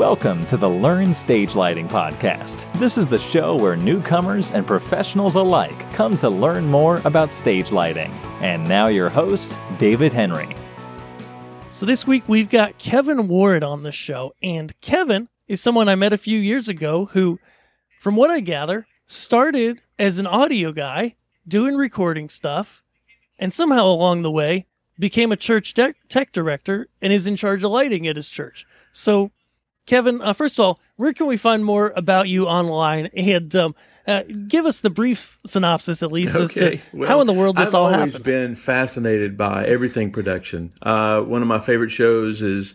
Welcome to the Learn Stage Lighting Podcast. This is the show where newcomers and professionals alike come to learn more about stage lighting. And now, your host, David Henry. So, this week we've got Kevin Ward on the show. And Kevin is someone I met a few years ago who, from what I gather, started as an audio guy doing recording stuff and somehow along the way became a church de- tech director and is in charge of lighting at his church. So, Kevin, uh, first of all, where can we find more about you online? And um, uh, give us the brief synopsis, at least, as to well, how in the world this I've all always happened. been fascinated by everything production. Uh, one of my favorite shows is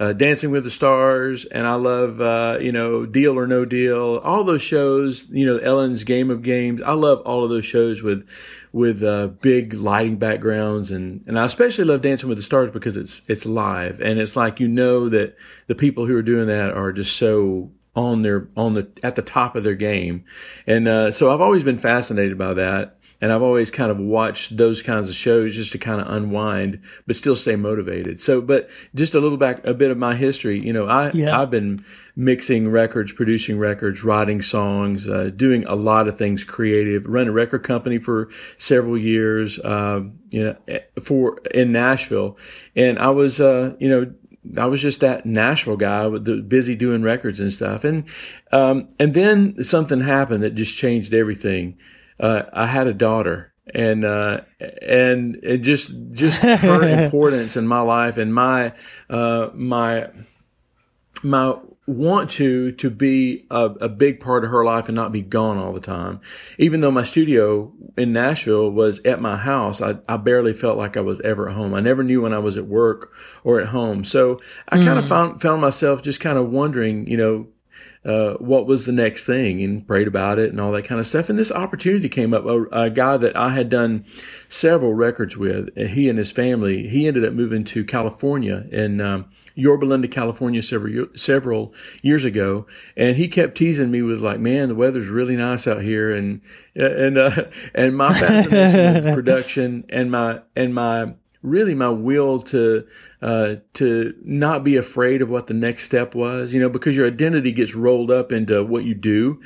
uh, Dancing with the Stars, and I love uh, you know Deal or No Deal, all those shows. You know Ellen's Game of Games. I love all of those shows with with uh, big lighting backgrounds, and and I especially love Dancing with the Stars because it's it's live, and it's like you know that the people who are doing that are just so on their on the at the top of their game, and uh, so I've always been fascinated by that and I've always kind of watched those kinds of shows just to kind of unwind, but still stay motivated. So, but just a little back, a bit of my history. You know, I Yeah. I've been mixing records, producing records, writing songs, uh, doing a lot of things creative. Run a record company for several years. Uh, you know, eh, for in Nashville, and I was, uh, you know. I was just that Nashville guy with the busy doing records and stuff, and um, and then something happened that just changed everything uh, I had a daughter, and uh, and it just just her importance in my life and my uh, my my want to to be a, a big part of her life and not be gone all the time. Even though my studio in Nashville was at my house, I, I barely felt like I was ever at home. I never knew when I was at work or at home. So I kind of found found myself just kind of wondering, you know, uh, what was the next thing and prayed about it and all that kind of stuff. And this opportunity came up. A, a guy that I had done several records with, he and his family, he ended up moving to California in um, Yorba Linda, California several several years ago. And he kept teasing me with like, man, the weather's really nice out here. And, and, uh, and my fascination with production and my, and my, really my will to uh, to not be afraid of what the next step was, you know, because your identity gets rolled up into what you do,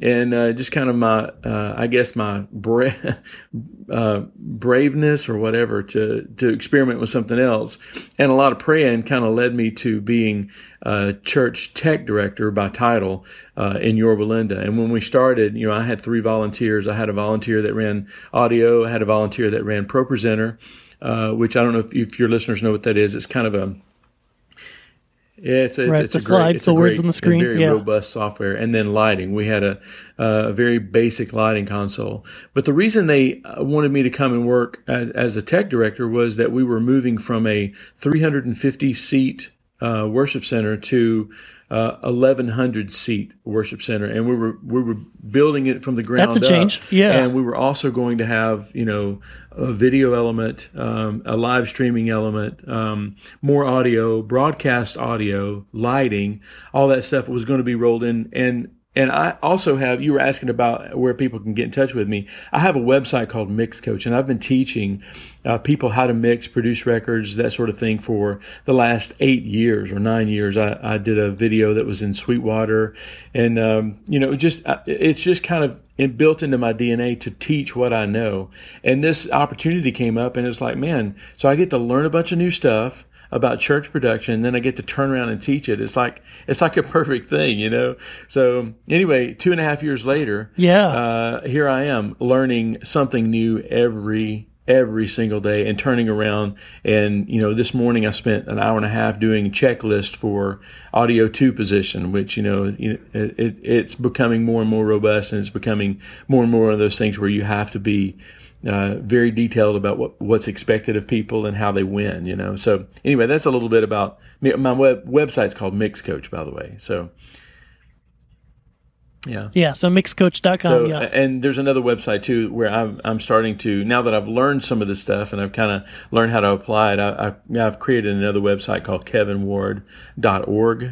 and uh, just kind of my, uh, I guess my bra- uh, braveness or whatever to to experiment with something else, and a lot of praying kind of led me to being a church tech director by title uh, in Yorba Linda. And when we started, you know, I had three volunteers. I had a volunteer that ran audio. I had a volunteer that ran ProPresenter uh, which I don't know if, if your listeners know what that is. It's kind of a yeah, it's a, Right, it's a slides, great, it's the a words great on the screen, very yeah. robust software. And then lighting, we had a a very basic lighting console. But the reason they uh, wanted me to come and work as, as a tech director was that we were moving from a 350 seat uh, worship center to uh, 1100 seat worship center, and we were we were building it from the ground. That's a change. up. Yeah. and we were also going to have you know a video element, um, a live streaming element, um, more audio, broadcast audio, lighting, all that stuff was going to be rolled in and. And I also have, you were asking about where people can get in touch with me. I have a website called Mix Coach, and I've been teaching uh, people how to mix, produce records, that sort of thing for the last eight years or nine years. I, I did a video that was in Sweetwater, and, um, you know, just, uh, it's just kind of built into my DNA to teach what I know. And this opportunity came up, and it's like, man, so I get to learn a bunch of new stuff about church production and then I get to turn around and teach it. It's like it's like a perfect thing, you know. So anyway, two and a half years later, Yeah. uh, here I am learning something new every every single day and turning around and you know this morning I spent an hour and a half doing a checklist for audio 2 position which you know, you know it, it, it's becoming more and more robust and it's becoming more and more of those things where you have to be uh, very detailed about what, what's expected of people and how they win, you know. So anyway, that's a little bit about me. My web, website's called Mix Coach, by the way. So yeah. yeah, so mixcoach.com. So, yeah. and there's another website too where I'm, I'm starting to now that I've learned some of this stuff and I've kind of learned how to apply it. I, I, I've created another website called kevinward.org,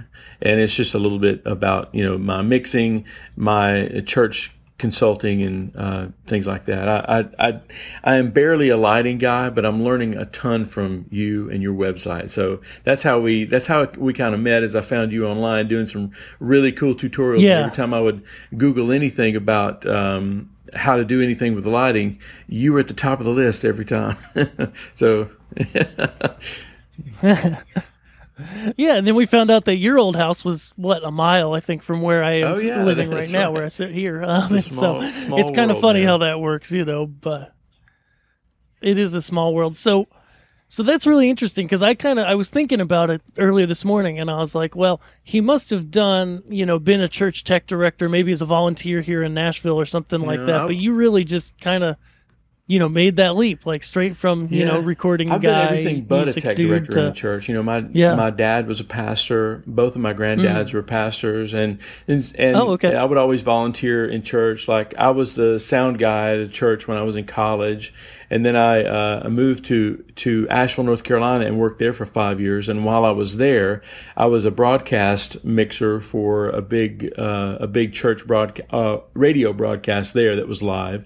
and it's just a little bit about you know my mixing, my church consulting and uh, things like that. I, I, I I am barely a lighting guy, but I'm learning a ton from you and your website. So that's how we that's how we kind of met. As I found you online doing some really cool tutorials. Yeah. Every time I would Google anything about um, how to do anything with lighting, you were at the top of the list every time. so. Yeah, and then we found out that your old house was what a mile, I think, from where I am Oh, yeah, living right now, where I sit here. Um, a small- so small it's kind of funny man. how that works, you know. But it is a small world. So, so that's really interesting because I kind of I was thinking about it earlier this morning, and I was like, well, he must have done, you know, been a church tech director, maybe as a volunteer here in Nashville or something like that. I- But you really just kind of. You know, made that leap like straight from you know recording I've guy, done everything but a tech director in the church. You know, my Yeah. Mm. my dad was a pastor. Both of my granddads were pastors, and and, and Oh, okay. I would always volunteer in church. Like I was the sound guy at a church when I was in college, and then I uh, I moved to to Asheville, North Carolina, and worked there for five years. And while I was there, I was a broadcast mixer for a big uh, a big church broadcast uh, radio broadcast there that was live.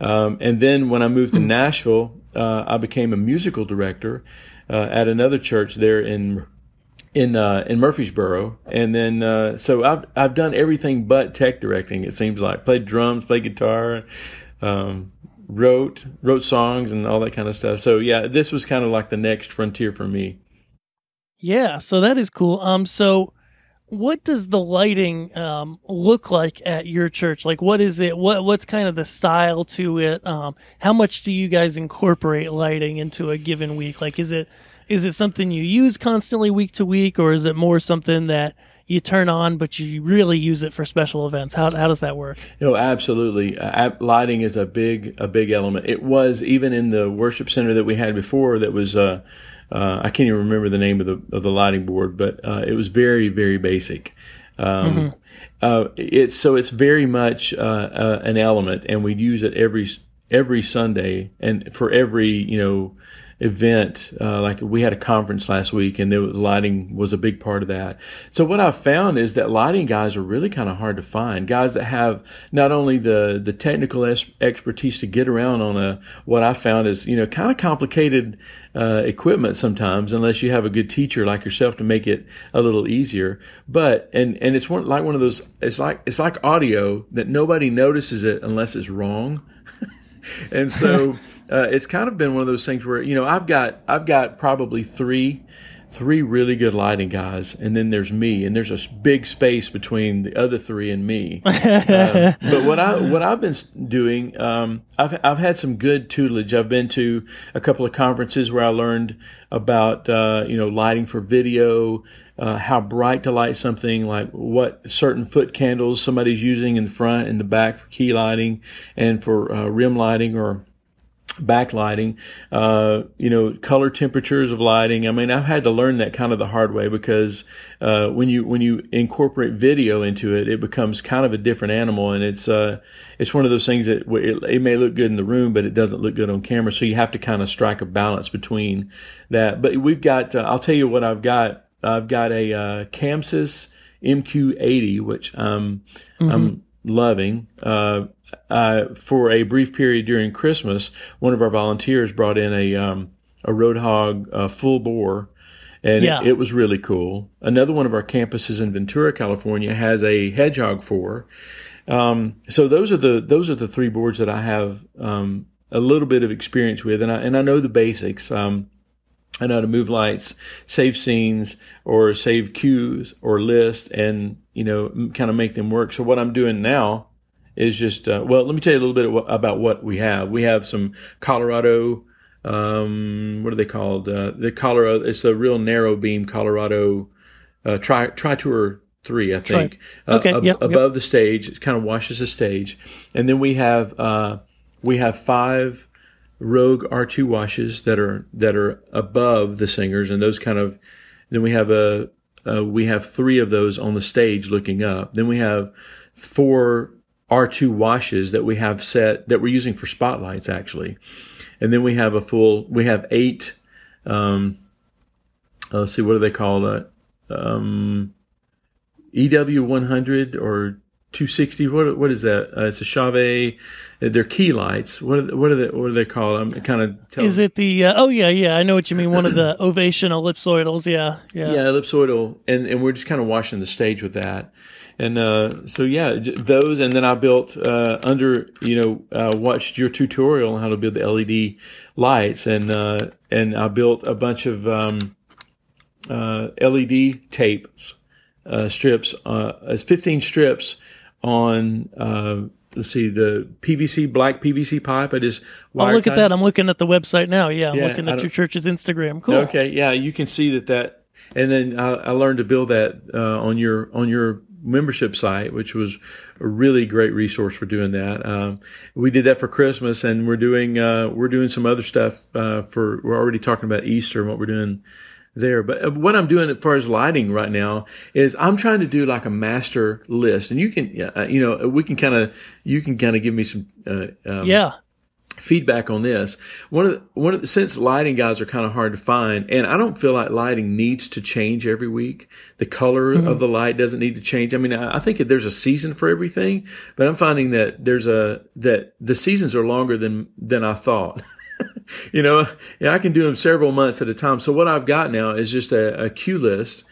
Um, and then when I moved to Nashville, uh, I became a musical director uh, at another church there in in uh, in Murfreesboro, and then uh, so I've I've done everything but tech directing. It seems like played drums, played guitar, um, wrote wrote songs, and all that kind of stuff. So yeah, this was kind of like the next frontier for me. Yeah, so that is cool. Um, so what does the lighting um look like at your church? Like, what is it? What what's kind of the style to it? Um, how much do you guys incorporate lighting into a given week? Like, is it is it something you use constantly week to week, or is it more something that you turn on but you really use it for special events? How how does that work? No, absolutely. Uh, lighting is a big a big element. It was even in the worship center that we had before. That was uh, uh, I can't even remember the name of the of the lighting board, but uh, it was very very basic. Um, uh, it's so it's very much uh, uh, an element, and we use it every every Sunday, and for every you know event. Uh, like we had a conference last week, and was, lighting was a big part of that. So what I've found is that lighting guys are really kind of hard to find. Guys that have not only the the technical es- expertise to get around on a what I found is you know kind of complicated uh, equipment sometimes, unless you have a good teacher like yourself to make it a little easier. But and and it's one like one of those. It's like it's like audio that nobody notices it unless it's wrong and so uh, it's kind of been one of those things where you know I've got I've got probably three three really good lighting guys, and then there's me, and there's a big space between the other three and me. Uh, but what I what I've been doing, um, I've I've had some good tutelage. I've been to a couple of conferences where I learned about uh, you know lighting for video. Uh, how bright to light something, like what certain foot candles somebody's using in the front and the back for key lighting and for uh, rim lighting or backlighting, uh, you know, color temperatures of lighting. I mean, I've had to learn that kind of the hard way because uh, when you when you incorporate video into it, it becomes kind of a different animal, and it's uh, it's one of those things that it, it may look good in the room, but it doesn't look good on camera. So you have to kind of strike a balance between that. But we've got, uh, I'll tell you what I've got. I've got a uh, ChamSys MQ80, which um, I'm loving. Uh, uh, for a brief period during Christmas, one of our volunteers brought in a um, a Road Hog uh, full bore, and Yeah. it, it was really cool. Another one of our campuses in Ventura, California, has a Hedgehog four. Um, so those are the those are the three boards that I have um, a little bit of experience with, and I and I know the basics. Um, I know how to move lights, save scenes, or save cues or list, and you know, kind of make them work. So what I'm doing now is just uh, well, let me tell you a little bit about what we have. We have some Colorado. Um, what are they called? Uh, the Colorado. It's a real narrow beam Colorado uh, tri tri tour three, I think. Uh, Okay, ab- yep, yep. above the stage, it kind of washes the stage, and then we have uh, we have five Rogue R2 washes that are that are above the singers, and those kind of. Then we have a uh, we have three of those on the stage looking up. Then we have four R2 washes that we have set that we're using for spotlights actually, and then we have a full we have eight. Um, uh, let's see, what do they call that? Um, EW 100 or 260. What what is that? Uh, it's a Chauvet. uh, They're key lights. What are, what are they? What are they called? I'm kind of telling. Is it the? Uh, oh yeah, yeah. I know what you mean. One of the ovation ellipsoidals. Yeah, yeah. yeah, ellipsoidal, and and we're just kind of washing the stage with that. And uh, so yeah, those, and then I built uh, under you know uh, watched your tutorial on how to build the LED lights, and uh, and I built a bunch of um, uh, LED tapes uh, strips, uh, as 15 strips on. Uh, let's see the PVC black PVC pipe. I just Oh, look at that. I'm looking at the website now. Yeah, I'm Yeah, looking at your church's Instagram. Cool. Okay, yeah, you can see that that, and then I, I learned to build that uh, on your on your membership site, which was a really great resource for doing that. Um, we did that for Christmas, and we're doing uh, we're doing some other stuff uh, for. We're already talking about Easter and what we're doing there. But uh, what I'm doing as far as lighting right now is I'm trying to do like a master list, and you can, uh, you know, we can kind of, you can kind of give me some uh, um, Yeah. Feedback on this. One of the, one of the, since lighting guys are kind of hard to find, and I don't feel like lighting needs to change every week. The color mm-hmm. of the light doesn't need to change. I mean, I, I think there's a season for everything, but I'm finding that there's a that the seasons are longer than than I thought. you know, yeah, I can do them several months at a time. So what I've got now is just a, a queue list.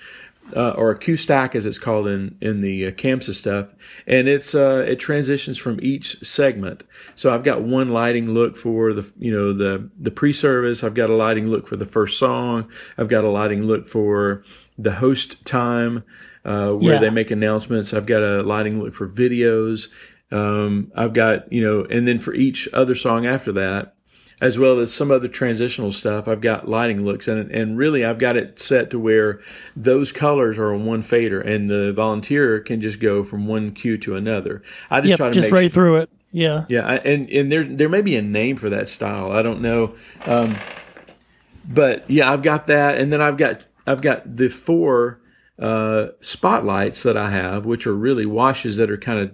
Uh, or a Q stack, as it's called in in the uh, ChamSys stuff, and it's uh, it transitions from each segment. So I've got one lighting look for the you know the the pre-service. I've got a lighting look for the first song. I've got a lighting look for the host time uh, where Yeah. they make announcements. I've got a lighting look for videos. Um, I've got you know, and then for each other song after that, as well as some other transitional stuff. I've got lighting looks and and really I've got it set to where those colors are on one fader and the volunteer can just go from one cue to another. I just Yep. try to Just right through it. Yeah. yeah, I- and and there there may be a name for that style. I don't know, um, but yeah, I've got that, and then I've got I've got the four uh, spotlights that I have, which are really washes that are kind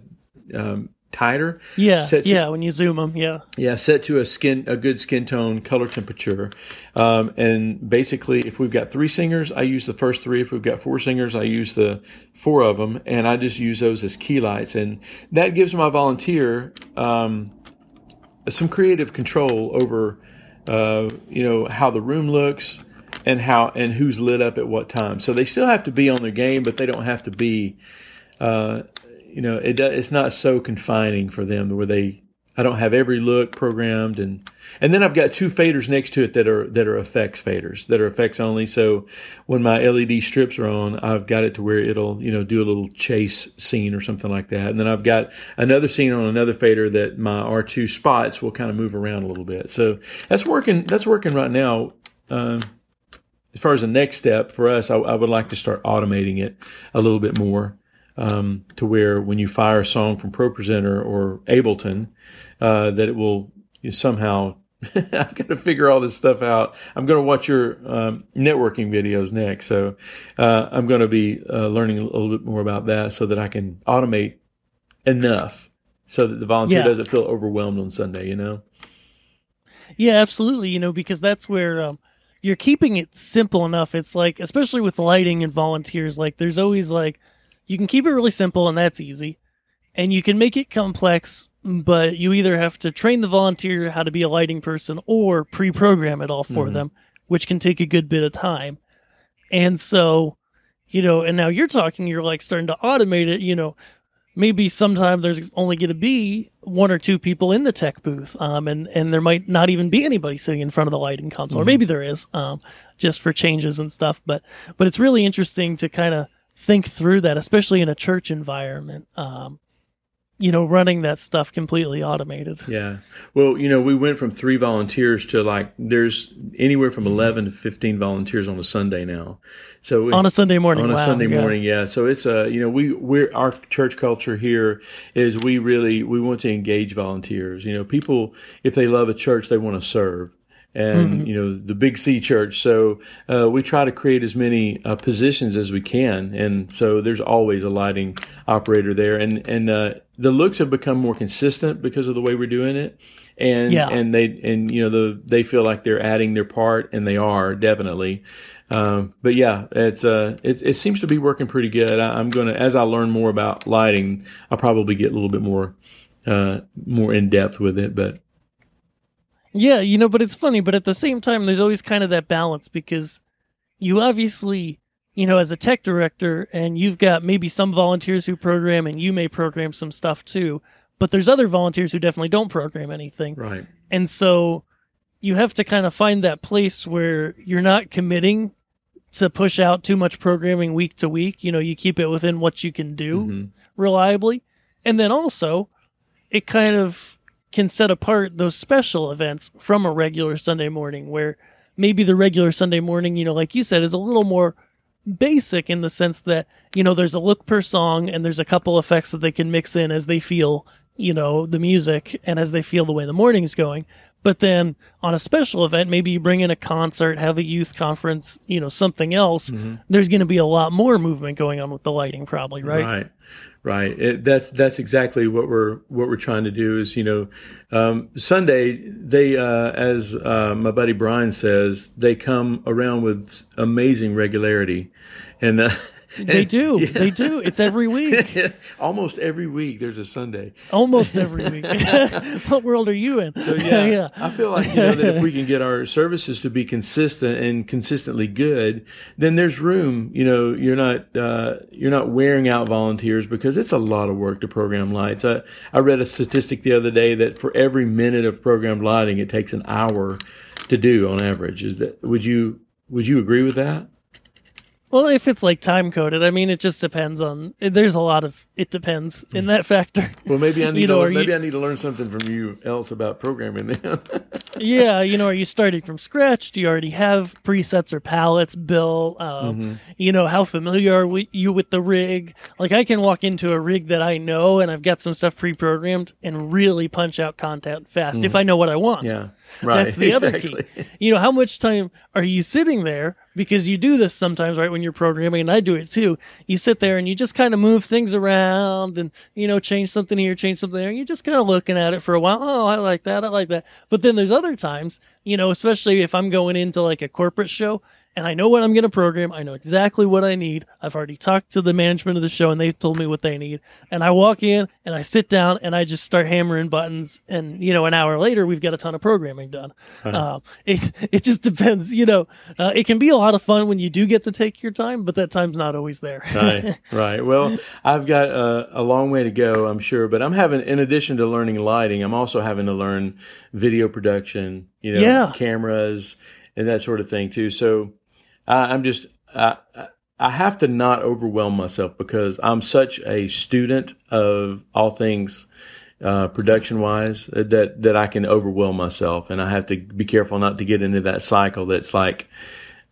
of um, tighter. Yeah. Set to- yeah. When you zoom them. Yeah. Yeah, set to a skin a good skin tone, color temperature, um, and basically, if we've got three singers, I use the first three. If we've got four singers, I use the four of them, and I just use those as key lights, and that gives my volunteer um, some creative control over, uh, you know, how the room looks and how and who's lit up at what time. So they still have to be on their game, but they don't have to be. Uh, you know, it it's not so confining for them where they. I don't have every look programmed, and and then I've got two faders next to it that are that are effects faders that are effects only. So when my LED strips are on, I've got it to where it'll you know do a little chase scene or something like that, and then I've got another scene on another fader that my R2 spots will kind of move around a little bit. So that's working. That's working right now. Uh, as far as the next step for us, I, I would like to start automating it a little bit more um, to where when you fire a song from ProPresenter or Ableton, uh, that it will somehow. I've got to figure all this stuff out. I'm going to watch your um, networking videos next, so uh, I'm going to be uh, learning a little bit more about that so that I can automate enough so that the volunteer Yeah. doesn't feel overwhelmed on Sunday. You know. Yeah, absolutely. You know, because that's where um, you're keeping it simple enough. It's like, especially with lighting and volunteers, like there's always like, you can keep it really simple and that's easy. And you can make it complex, but you either have to train the volunteer how to be a lighting person or pre program it all for them, which can take a good bit of time. And so, you know, and now you're talking, you're like starting to automate it, you know, maybe sometime there's only going to be one or two people in the tech booth, um, and and there might not even be anybody sitting in front of the lighting console, or maybe there is, um, just for changes and stuff. But but it's really interesting to kind of think through that, especially in a church environment. Um, you know, running that stuff completely automated. Yeah. Well, you know, we went from three volunteers to like there's anywhere from eleven to fifteen volunteers on a Sunday now. So we, On a Sunday morning. on a wow, Sunday yeah. morning, yeah. So it's a you know we we're our church culture here is we really we want to engage volunteers. You know, people if they love a church, they want to serve. And you know the Big C Church. So uh, we try to create as many uh, positions as we can, and so there's always a lighting operator there, and and uh, the looks have become more consistent because of the way we're doing it, and Yeah. and they and you know the they feel like they're adding their part, and they are definitely. Um, but yeah, it's uh, it, it seems to be working pretty good. I, I'm gonna as I learn more about lighting, I'll probably get a little bit more uh, more in depth with it, but. Yeah, you know, but it's funny, but at the same time, there's always kind of that balance because you obviously, you know, as a tech director, and you've got maybe some volunteers who program, and you may program some stuff too, but there's other volunteers who definitely don't program anything. Right. And so you have to kind of find that place where you're not committing to push out too much programming week to week. You know, you keep it within what you can do Mhm. reliably. And then also, it kind of can set apart those special events from a regular Sunday morning where maybe the regular Sunday morning, you know, like you said, is a little more basic in the sense that, you know, there's a look per song and there's a couple effects that they can mix in as they feel, you know, the music and as they feel the way the morning's going. But then on a special event, maybe you bring in a concert, have a youth conference, you know, something else. There's going to be a lot more movement going on with the lighting, probably, right? Right, right. It, that's that's exactly what we're what we're trying to do. Is you know, um, Sunday they uh, as uh, my buddy Brian says they come around with amazing regularity, and. Uh, They do. They do. It's every week. Almost every week there's a Sunday. Almost every week. what world are you in? So yeah, I feel like you know that if we can get our services to be consistent and consistently good, then there's room. You know, you're not uh, you're not wearing out volunteers because it's a lot of work to program lights. I I read a statistic the other day that for every minute of programmed lighting, it takes an hour to do on average. Is that would you would you agree with that? Well, if it's like time coded, I mean, it just depends on. There's a lot of it depends in that factor. Well, maybe I need You know, to, are you- maybe I need to learn something from you else about programming. Then yeah, you know, are you starting from scratch? Do you already have presets or palettes built? Um, You know, how familiar are we, you with the rig? Like, I can walk into a rig that I know and I've got some stuff pre-programmed and really punch out content fast if I know what I want. yeah, right. That's the other key. You know, how much time are you sitting there? Because you do this sometimes, right? When you're programming, and I do it too. You sit there and you just kind of move things around and, you know, change something here, change something there. And you're just kind of looking at it for a while. Oh, I like that. I like that. But then there's other times, you know, especially if I'm going into like a corporate show and I know what I'm going to program. I know exactly what I need. I've already talked to the management of the show and they've told me what they need. And I walk in and I sit down and I just start hammering buttons. And, you know, an hour later, we've got a ton of programming done. Um, it, it just depends, you know, uh, it can be a lot of fun when you do get to take your time, but that time's not always there. right, right. Well, I've got a, a long way to go, I'm sure, but I'm having, in addition to learning lighting, I'm also having to learn video production, you know, Yeah. cameras and that sort of thing too. So I, I'm just, I, I- I have to not overwhelm myself because I'm such a student of all things uh, production wise that that I can overwhelm myself, and I have to be careful not to get into that cycle that's like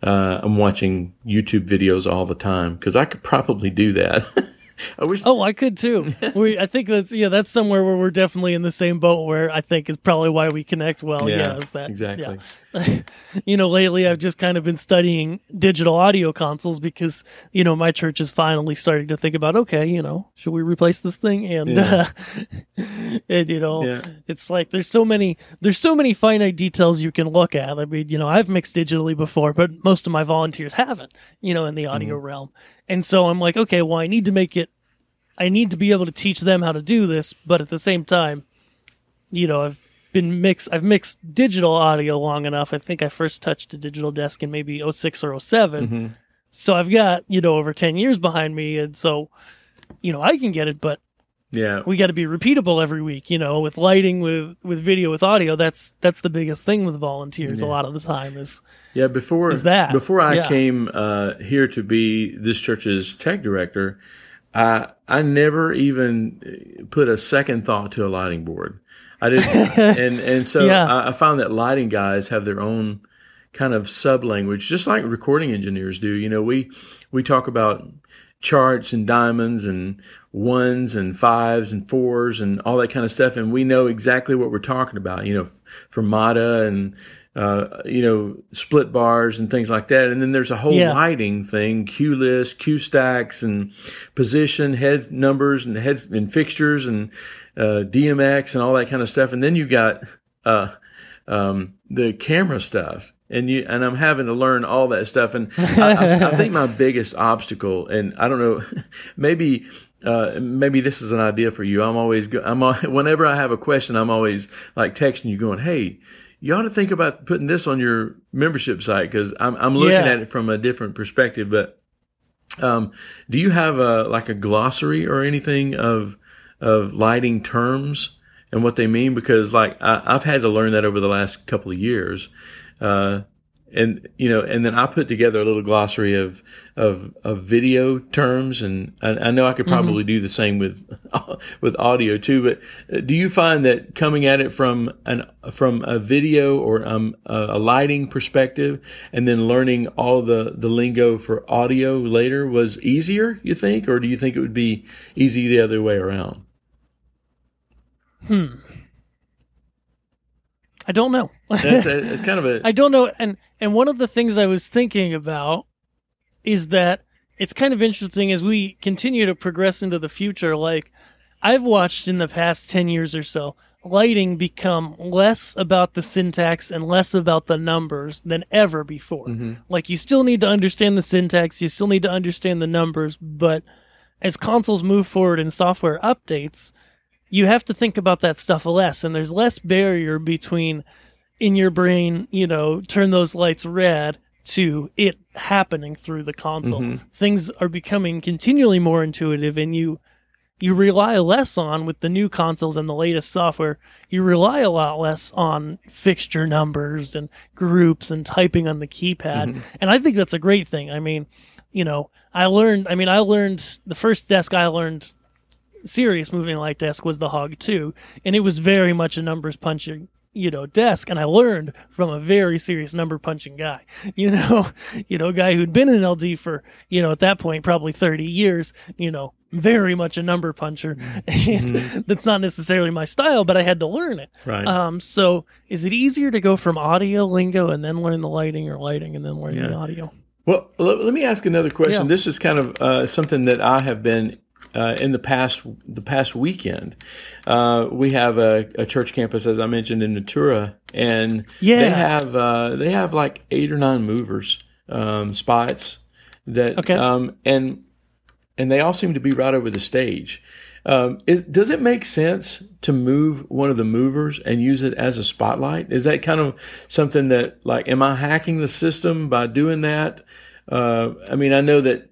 uh, I'm watching YouTube videos all the time because I could probably do that. I wish. Oh, I could too. we, I think that's yeah, that's somewhere where we're definitely in the same boat. Where I think is probably why we connect well. Yeah, is that exactly. yeah. you know, lately I've just kind of been studying digital audio consoles because you know my church is finally starting to think about okay, you know, should we replace this thing? And Yeah. uh, and you know, Yeah. it's like there's so many there's so many finite details you can look at. I mean, you know, I've mixed digitally before, but most of my volunteers haven't. You know, in the audio Mm-hmm. realm, and so I'm like, okay, well, I need to make it I need to be able to teach them how to do this, but at the same time, you know, I've been mixed I've mixed digital audio long enough. I think I first touched a digital desk in maybe 06 or 7 Mm-hmm. So I've got, you know, over 10 years behind me and so you know, I can get it, but Yeah. we got to be repeatable every week, you know, with lighting, with with video, with audio. That's that's the biggest thing with volunteers a lot of the time is Yeah, before Is that- before I yeah. came uh, here to be this church's tech director, I I never even put a second thought to a lighting board. I didn't, and and so Yeah. I, I found that lighting guys have their own kind of sub language, just like recording engineers do. You know, we we talk about charts and diamonds and ones and fives and fours and all that kind of stuff, and we know exactly what we're talking about. You know, f- fermata and uh, you know, split bars and things like that. And then there's a whole Yeah. lighting thing, cue list, cue stacks, and position, head numbers, and head and fixtures, and uh, DMX, and all that kind of stuff. And then you got uh, um, the camera stuff. And you and I'm having to learn all that stuff, and I, I, I think my biggest obstacle, and I don't know, maybe uh, maybe this is an idea for you. I'm always I'm whenever I have a question, I'm always like texting you, going, "Hey, you ought to think about putting this on your membership site because I'm I'm looking Yeah. at it from a different perspective." But um, do you have a like a glossary or anything of of lighting terms and what they mean? Because like I, I've had to learn that over the last couple of years. Uh, and you know, and then I put together a little glossary of of, of video terms, and I, I know I could probably do the same with with audio too. But uh, do you find that coming at it from an from a video or um, a, a lighting perspective, and then learning all the the lingo for audio later was easier? You think, or do you think it would be easy the other way around? I don't know. That's a, it's kind of a I don't know. And and one of the things I was thinking about is that it's kind of interesting as we continue to progress into the future. Like I've watched in the past ten years or so, lighting become less about the syntax and less about the numbers than ever before. Mm-hmm. Like you still need to understand the syntax, you still need to understand the numbers, but as consoles move forward and software updates, you have to think about that stuff less and there's less barrier between in your brain, you know, turn those lights red to it happening through the console. Mm-hmm. Things are becoming continually more intuitive and you you rely less on with the new consoles and the latest software. You rely a lot less on fixture numbers and groups and typing on the keypad. Mm-hmm. And I think that's a great thing. I mean, you know, I learned I mean, I learned the first desk I learned serious moving light desk was the Hog 2, and it was very much a numbers punching, you know, desk. And I learned from a very serious number punching guy, you know, you know, a guy who'd been in LD for, you know, at that point probably 30 years, you know, very much a number puncher. And that's not necessarily my style, but I had to learn it. right. Um, so is it easier to go from audio lingo and then learn the lighting or lighting and then learn the audio? Well, let, let me ask another question. Yeah. This is kind of uh, something that I have been uh, in the past the past weekend. Uh, we have a, a church campus, as I mentioned, in Ventura, and Yeah. they have uh, they have like eight or nine movers um, spots that Okay. um, and and they all seem to be right over the stage. Um, is, does it make sense to move one of the movers and use it as a spotlight? Is that kind of something that, like, am I hacking the system by doing that? Uh, I mean, I know that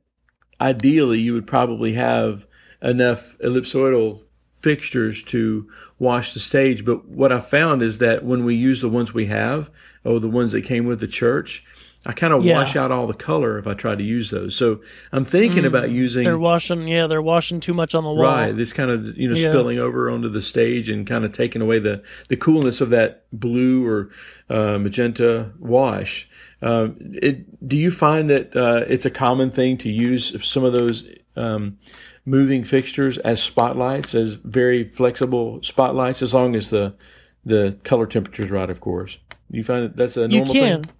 ideally you would probably have enough ellipsoidal fixtures to wash the stage, but what I found is that when we use the ones we have, or the ones that came with the church, I kind of Yeah. wash out all the color if I try to use those. So I'm thinking about using They're washing, yeah, they're washing too much on the wall. Right, this kind of you know Yeah. spilling over onto the stage and kind of taking away the the coolness of that blue or uh, magenta wash. Um, it, do you find that uh, it's a common thing to use some of those um, moving fixtures as spotlights, as very flexible spotlights, as long as the the color temperature is right, of course. Do you find that that's a You normal can. thing?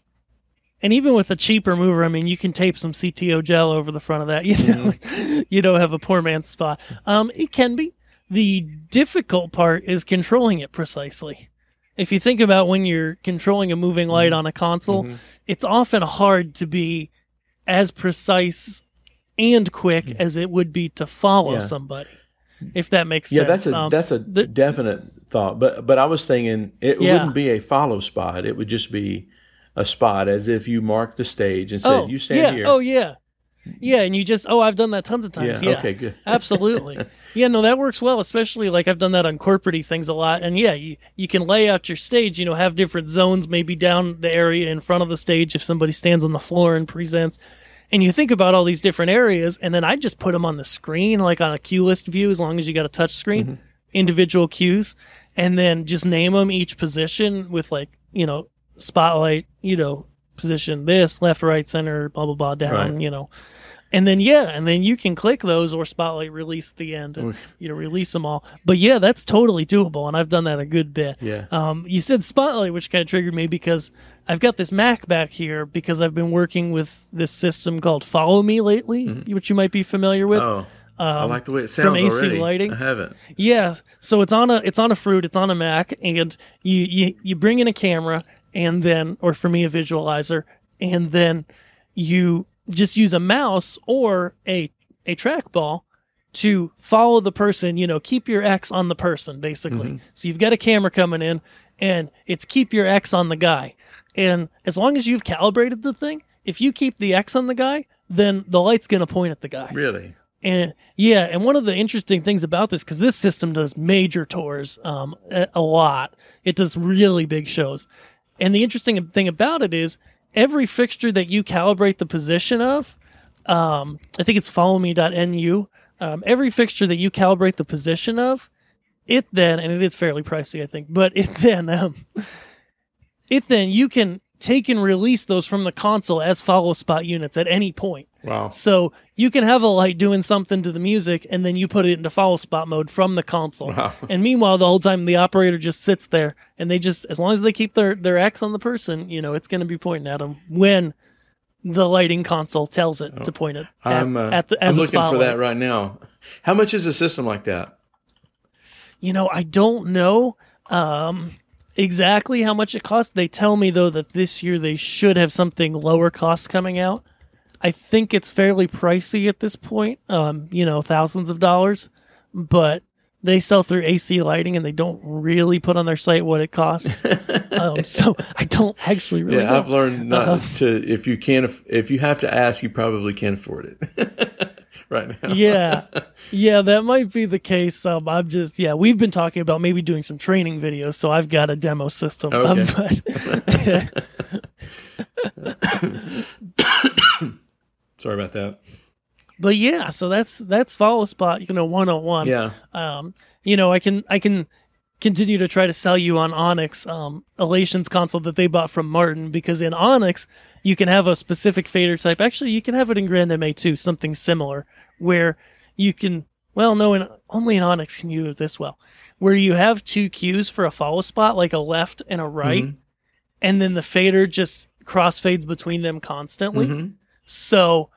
And even with a cheaper mover, I mean, you can tape some CTO gel over the front of that. You know, Mm-hmm. you don't have a poor man's spot. Um, it can be. The difficult part is controlling it precisely. If you think about when you're controlling a moving light Mm-hmm. on a console, it's often hard to be as precise and quick as it would be to follow Mm-hmm. Yeah. somebody. If that makes Yeah, sense. Yeah, that's a Um, that's a the- definite thought. But but I was thinking it Yeah. wouldn't be a follow spot. It would just be a spot as if you marked the stage and said, oh, "You stand yeah. here." Oh, yeah. Yeah, and you just, oh, I've done that tons of times. yeah, Yeah. Okay. Good. Absolutely. Yeah, no, that works well, especially like I've done that on corporate things a lot. And yeah, you, you can lay out your stage, you know, have different zones, maybe down the area in front of the stage if somebody stands on the floor and presents. And you think about all these different areas, and then I just put them on the screen, like on a cue list view, as long as you got a touch screen, mm-hmm. individual cues, and then just name them each position with like, you know, spotlight, you know, position this, left, right, center, blah, blah, blah, down, Right. you know. and then yeah, and then you can click those or Spotlight release at the end and you know release them all. But yeah, that's totally doable, and I've done that a good bit. Yeah. Um, you said Spotlight, which kind of triggered me because I've got this Mac back here because I've been working with this system called Follow Me lately, which you might be familiar with. Mm-hmm. Oh, I like the way it sounds from AC already. Lighting? I haven't. Yeah, so it's on a it's on a fruit, it's on a Mac, and you you you bring in a camera and then, or for me, a visualizer, and then you just use a mouse or a a trackball to follow the person. You know, keep your X on the person, basically. So you've got a camera coming in, and it's keep your X on the guy. And as long as you've calibrated the thing, if you keep the X on the guy, then the light's going to point at the guy. Really? And yeah, and one of the interesting things about this, because this system does major tours um, a, a lot, it does really big shows. And the interesting thing about it is every fixture that you calibrate the position of, um, I think it's followme.nu, um, every fixture that you calibrate the position of, it then, and it is fairly pricey, I think, but it then, um, it then you can take and release those from the console as follow spot units at any point. Wow. So you can have a light doing something to the music, and then you put it into follow spot mode from the console. Wow. And meanwhile, the whole time the operator just sits there, and they just, as long as they keep their their X on the person, you know, it's going to be pointing at them when the lighting console tells it to point it at, I'm, uh, at the I'm as a looking for that right now. How much is a system like that? You know, I don't know um, exactly how much it costs. They tell me though that this year they should have something lower cost coming out. I think it's fairly pricey at this point. Um, you know, thousands of dollars, but they sell through AC lighting and they don't really put on their site what it costs. um, so I don't actually really Yeah, know. I've learned not Uh-huh. to. If you can't, if you have to ask, you probably can't afford it. right now. yeah yeah that might be the case um i'm just yeah we've been talking about maybe doing some training videos so i've got a demo system um, Okay. but, Sorry about that. but yeah so that's that's follow spot you know 101 Yeah. um you know i can i can continue to try to sell you on onyx um elations console that they bought from martin because in onyx you can have a specific fader type actually you can have it in grandMA2 something similar where you can well no in, only in onyx can you do it this well where you have two cues for a follow spot like a left and a right and then the fader just crossfades between them constantly Mhm. So,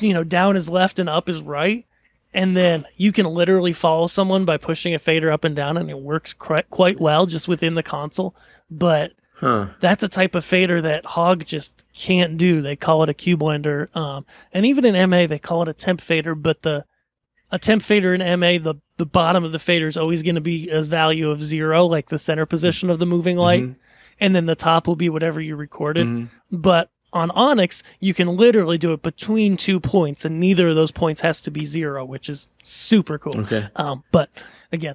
you know, down is left and up is right. And then you can literally follow someone by pushing a fader up and down, and it works cri- quite well just within the console. But Huh. that's a type of fader that Hog just can't do. They call it a cue blender. Um, and even in MA, they call it a temp fader, but the a temp fader in MA, the, the bottom of the fader is always going to be as value of zero, like the center position of the moving light. And then the top will be whatever you recorded. But on Onyx, you can literally do it between two points, and neither of those points has to be zero, which is super cool. Okay. Um, but again,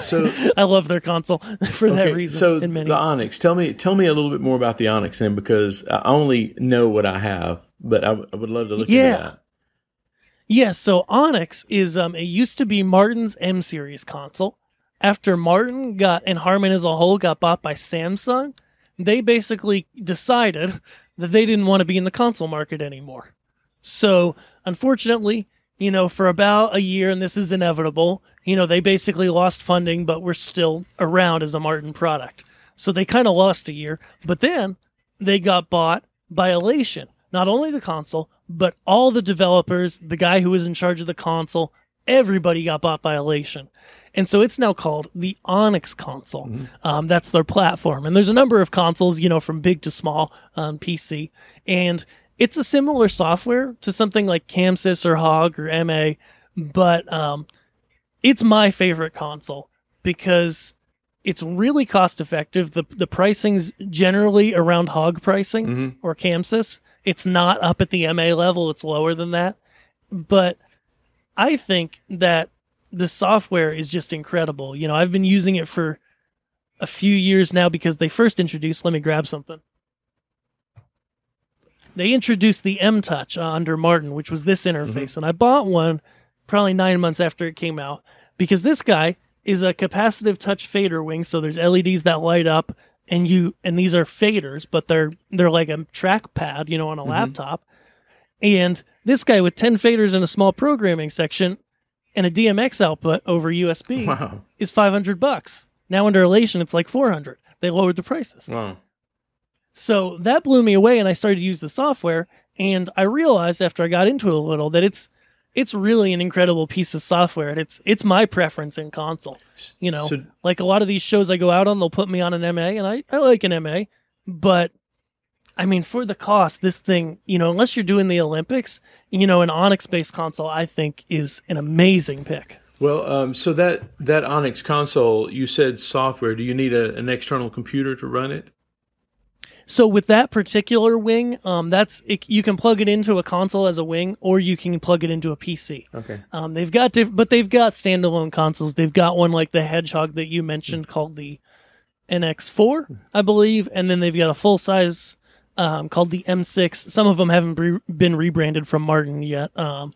So I love their console for that reason. so and many. the Onyx. Tell me, tell me a little bit more about the Onyx then, because I only know what I have, but I, w- I would love to look Yeah. into that. Yes, so Onyx is um it used to be Martin's M series console. After Martin got and Harman as a whole got bought by Samsung, they basically decided that they didn't want to be in the console market anymore. So, unfortunately, you know, for about a year, and this is inevitable, you know, they basically lost funding, but we're still around as a Martin product. So they kind of lost a year, but then they got bought by Elation. Not only the console, but all the developers, the guy who was in charge of the console, everybody got bought by Elation. And so it's now called the Onyx console. Um, that's their platform. And there's a number of consoles, you know, from big to small um, PC. And it's a similar software to something like ChamSys or Hog or MA, but um, it's my favorite console because it's really cost effective. The the pricing's generally around hog pricing or ChamSys. It's not up at the MA level, it's lower than that. But I think that the software is just incredible. You know, I've been using it for a few years now because they first introduced let me grab something. They introduced the M Touch uh, under Martin, which was this interface, and I bought one probably nine months after it came out because this guy is a capacitive touch fader wing. So there's LEDs that light up, and you and these are faders, but they're they're like a trackpad, you know, on a laptop. And this guy with 10 faders and a small programming section and a DMX output over USB Wow. is 500 bucks. Now under Elation, it's like 400. They lowered the prices. Wow. So that blew me away, and I started to use the software. And I realized after I got into it a little that it's it's really an incredible piece of software, and it's it's my preference in console. You know, So- like a lot of these shows I go out on, they'll put me on an MA, and I I like an MA, but I mean for the cost, this thing, you know, unless you're doing the Olympics, you know, an Onyx based console, I think is an amazing pick. Well, um, so that that Onyx console, you said software. Do you need a, an external computer to run it? So with that particular wing, um, that's it, you can plug it into a console as a wing, or you can plug it into a PC. Okay. Um, they've got diff- but they've got standalone consoles. They've got one like the Hedgehog that you mentioned called the NX4, I believe, and then they've got a full size um, called the M6. Some of them haven't re- been rebranded from Martin yet, um,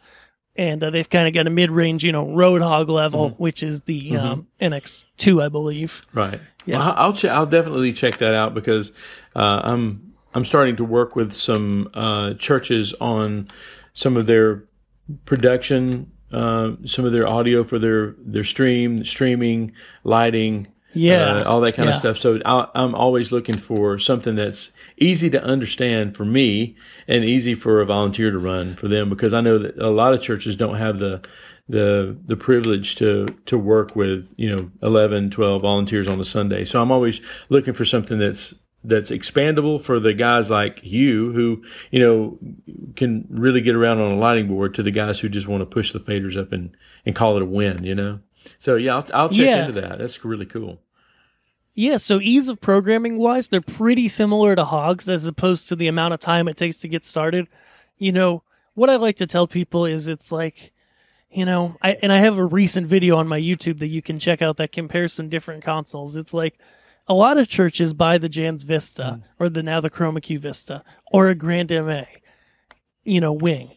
and uh, they've kind of got a mid range, you know, Road Hog level, which is the um, NX2, I believe. Right. Yeah. Well, I'll che- I'll definitely check that out because uh, I'm I'm starting to work with some uh, churches on some of their production, uh, some of their audio for their their stream, streaming, lighting, Yeah. uh, all that kind Yeah. of stuff. So I, I'm always looking for something that's easy to understand for me and easy for a volunteer to run for them because I know that a lot of churches don't have the the the privilege to to work with you know 11 12 volunteers on a sunday. So i'm always looking for something that's that's expandable for the guys like you who you know can really get around on a lighting board to the guys who just want to push the faders up and and call it a win you know? So yeah i'll, I'll check Yeah. into that. That's really cool Yeah, so ease of programming wise, they're pretty similar to hogs as opposed to the amount of time it takes to get started. You know, what I like to tell people is it's like, you know, I and I have a recent video on my YouTube that you can check out that compares some different consoles. It's like a lot of churches buy the Jands Vista hmm. or the now the Chroma Q Vista or a grandMA, you know, wing.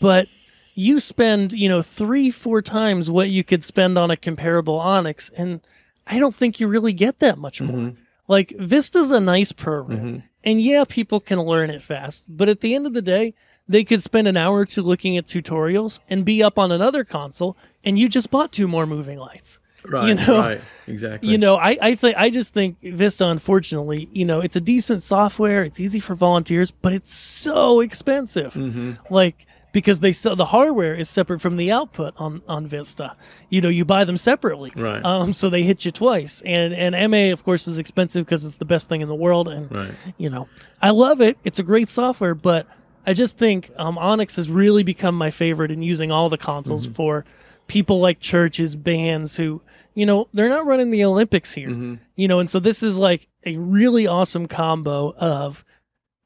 But you spend, you know, three, four times what you could spend on a comparable Onyx, and I don't think you really get that much more. Mm-hmm. Like Vista's a nice program, mm-hmm. and yeah, people can learn it fast. But at the end of the day, they could spend an hour or two looking at tutorials and be up on another console, and you just bought two more moving lights. right You know, right exactly You know, I I think I just think Vista, unfortunately, you know, it's a decent software. It's easy for volunteers, but it's so expensive. Mm-hmm. Like because they sell the hardware is separate from the output on on Vista. You know, you buy them separately. Right. Um. So they hit you twice, and and MA of course is expensive because it's the best thing in the world, and Right. you know, I love it. It's a great software, but I just think um, Onyx has really become my favorite in using all the consoles for people like churches, bands who, you know, they're not running the Olympics here, you know, and so this is like a really awesome combo of,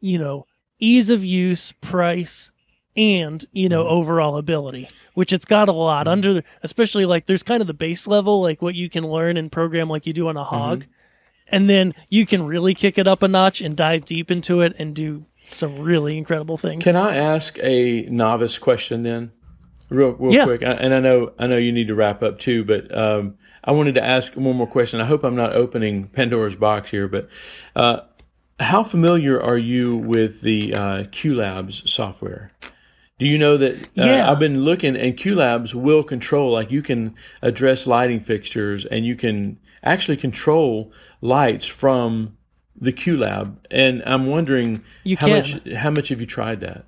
you know, ease of use, price, and you know overall ability which it's got a lot under especially like there's kind of the base level like what you can learn and program like you do on a hog and then you can really kick it up a notch and dive deep into it and do some really incredible things. Can I ask a novice question then, real real Yeah. quick? I- And I know I know you need to wrap up too, but um, I wanted to ask one more question. I hope I'm not opening Pandora's box here, but uh, how familiar are you with the uh, QLabs software? Do you know that? Uh, Yeah. I've been looking, and QLabs will control. Like you can address lighting fixtures, and you can actually control lights from the QLab. And I'm wondering You how can. much how much have you tried that?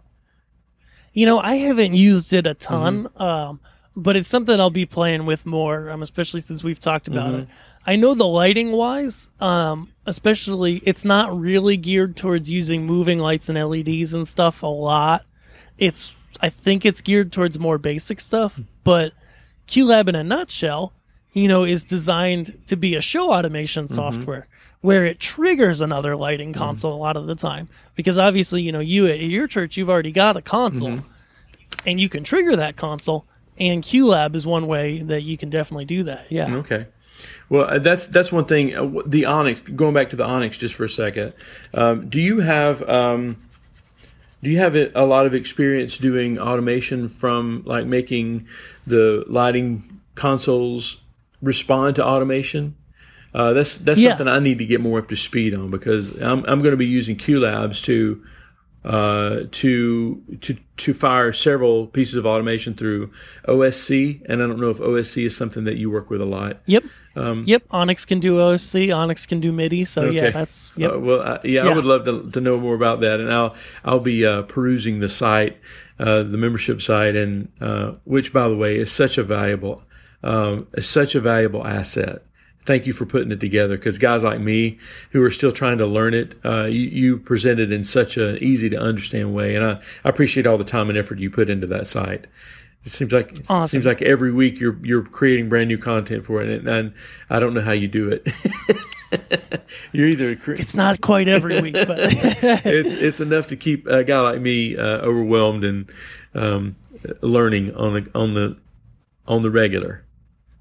You know, I haven't used it a ton, Mm-hmm. um, but it's something I'll be playing with more, um, especially since we've talked about Mm-hmm. it. I know the lighting wise, um, especially, it's not really geared towards using moving lights and LEDs and stuff a lot. It's, I think it's geared towards more basic stuff, but QLab in a nutshell, you know, is designed to be a show automation software where it triggers another lighting console a lot of the time. Because obviously, you know, you at your church, you've already got a console and you can trigger that console. And QLab is one way that you can definitely do that. Yeah. Okay. Well, uh, that's that's one thing. Uh, the Onyx. Going back to the Onyx just for a second. Um, do you have um, do you have a lot of experience doing automation from like making the lighting consoles respond to automation? Uh, that's that's Yeah. something I need to get more up to speed on because I'm I'm going to be using QLabs to uh, to to to fire several pieces of automation through OSC, and I don't know if OSC is something that you work with a lot. Yep. Um, yep. Onyx can do OSC. Onyx can do MIDI. So okay. yeah, that's yep. Uh, well, uh, yeah, yeah, I would love to, to know more about that, and I'll I'll be uh, perusing the site, uh, the membership site, and uh, which, by the way, is such a valuable, um, is such a valuable asset thank you for putting it together because guys like me who are still trying to learn it, uh, you, you present it in such an easy to understand way. And I, I appreciate all the time and effort you put into that site. It seems like awesome. seems like every week you're you're creating brand new content for it, and, and I don't know how you do it. you're either cre- it's not quite every week, but it's it's enough to keep a guy like me uh, overwhelmed and um, learning on the on the on the regular.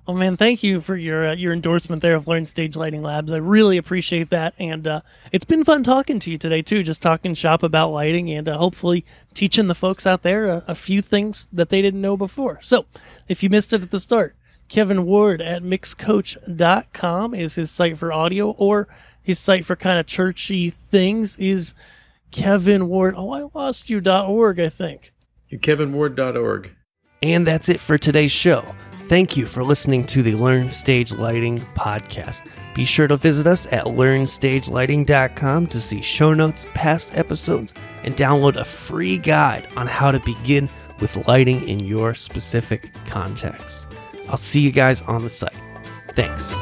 Oh man, thank you for your uh, your endorsement there of Learn Stage Lighting Labs. I really appreciate that, and uh, it's been fun talking to you today too. Just talking shop about lighting, and uh, hopefully teaching the folks out there a, a, few things that they didn't know before. So, if you missed it at the start, Kevin Ward at mixcoach.com is his site for audio, or his site for kind of churchy things is Kevin Ward. Oh, I lost you.org, I think. KevinWard.org. And that's it for today's show. Thank you for listening to the Learn Stage Lighting podcast. Be sure to visit us at learnstagelighting.com to see show notes, past episodes, and download a free guide on how to begin with lighting in your specific context. I'll see you guys on the site. Thanks.